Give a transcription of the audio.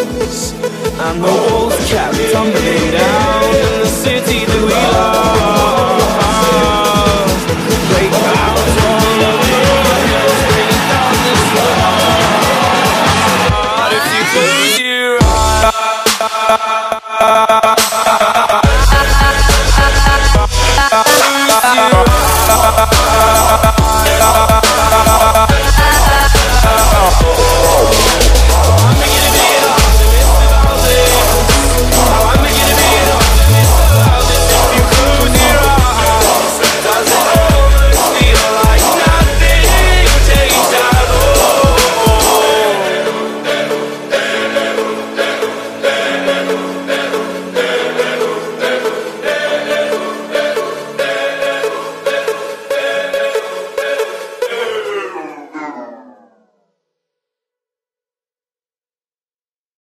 And the walls kept tumbling down in the city.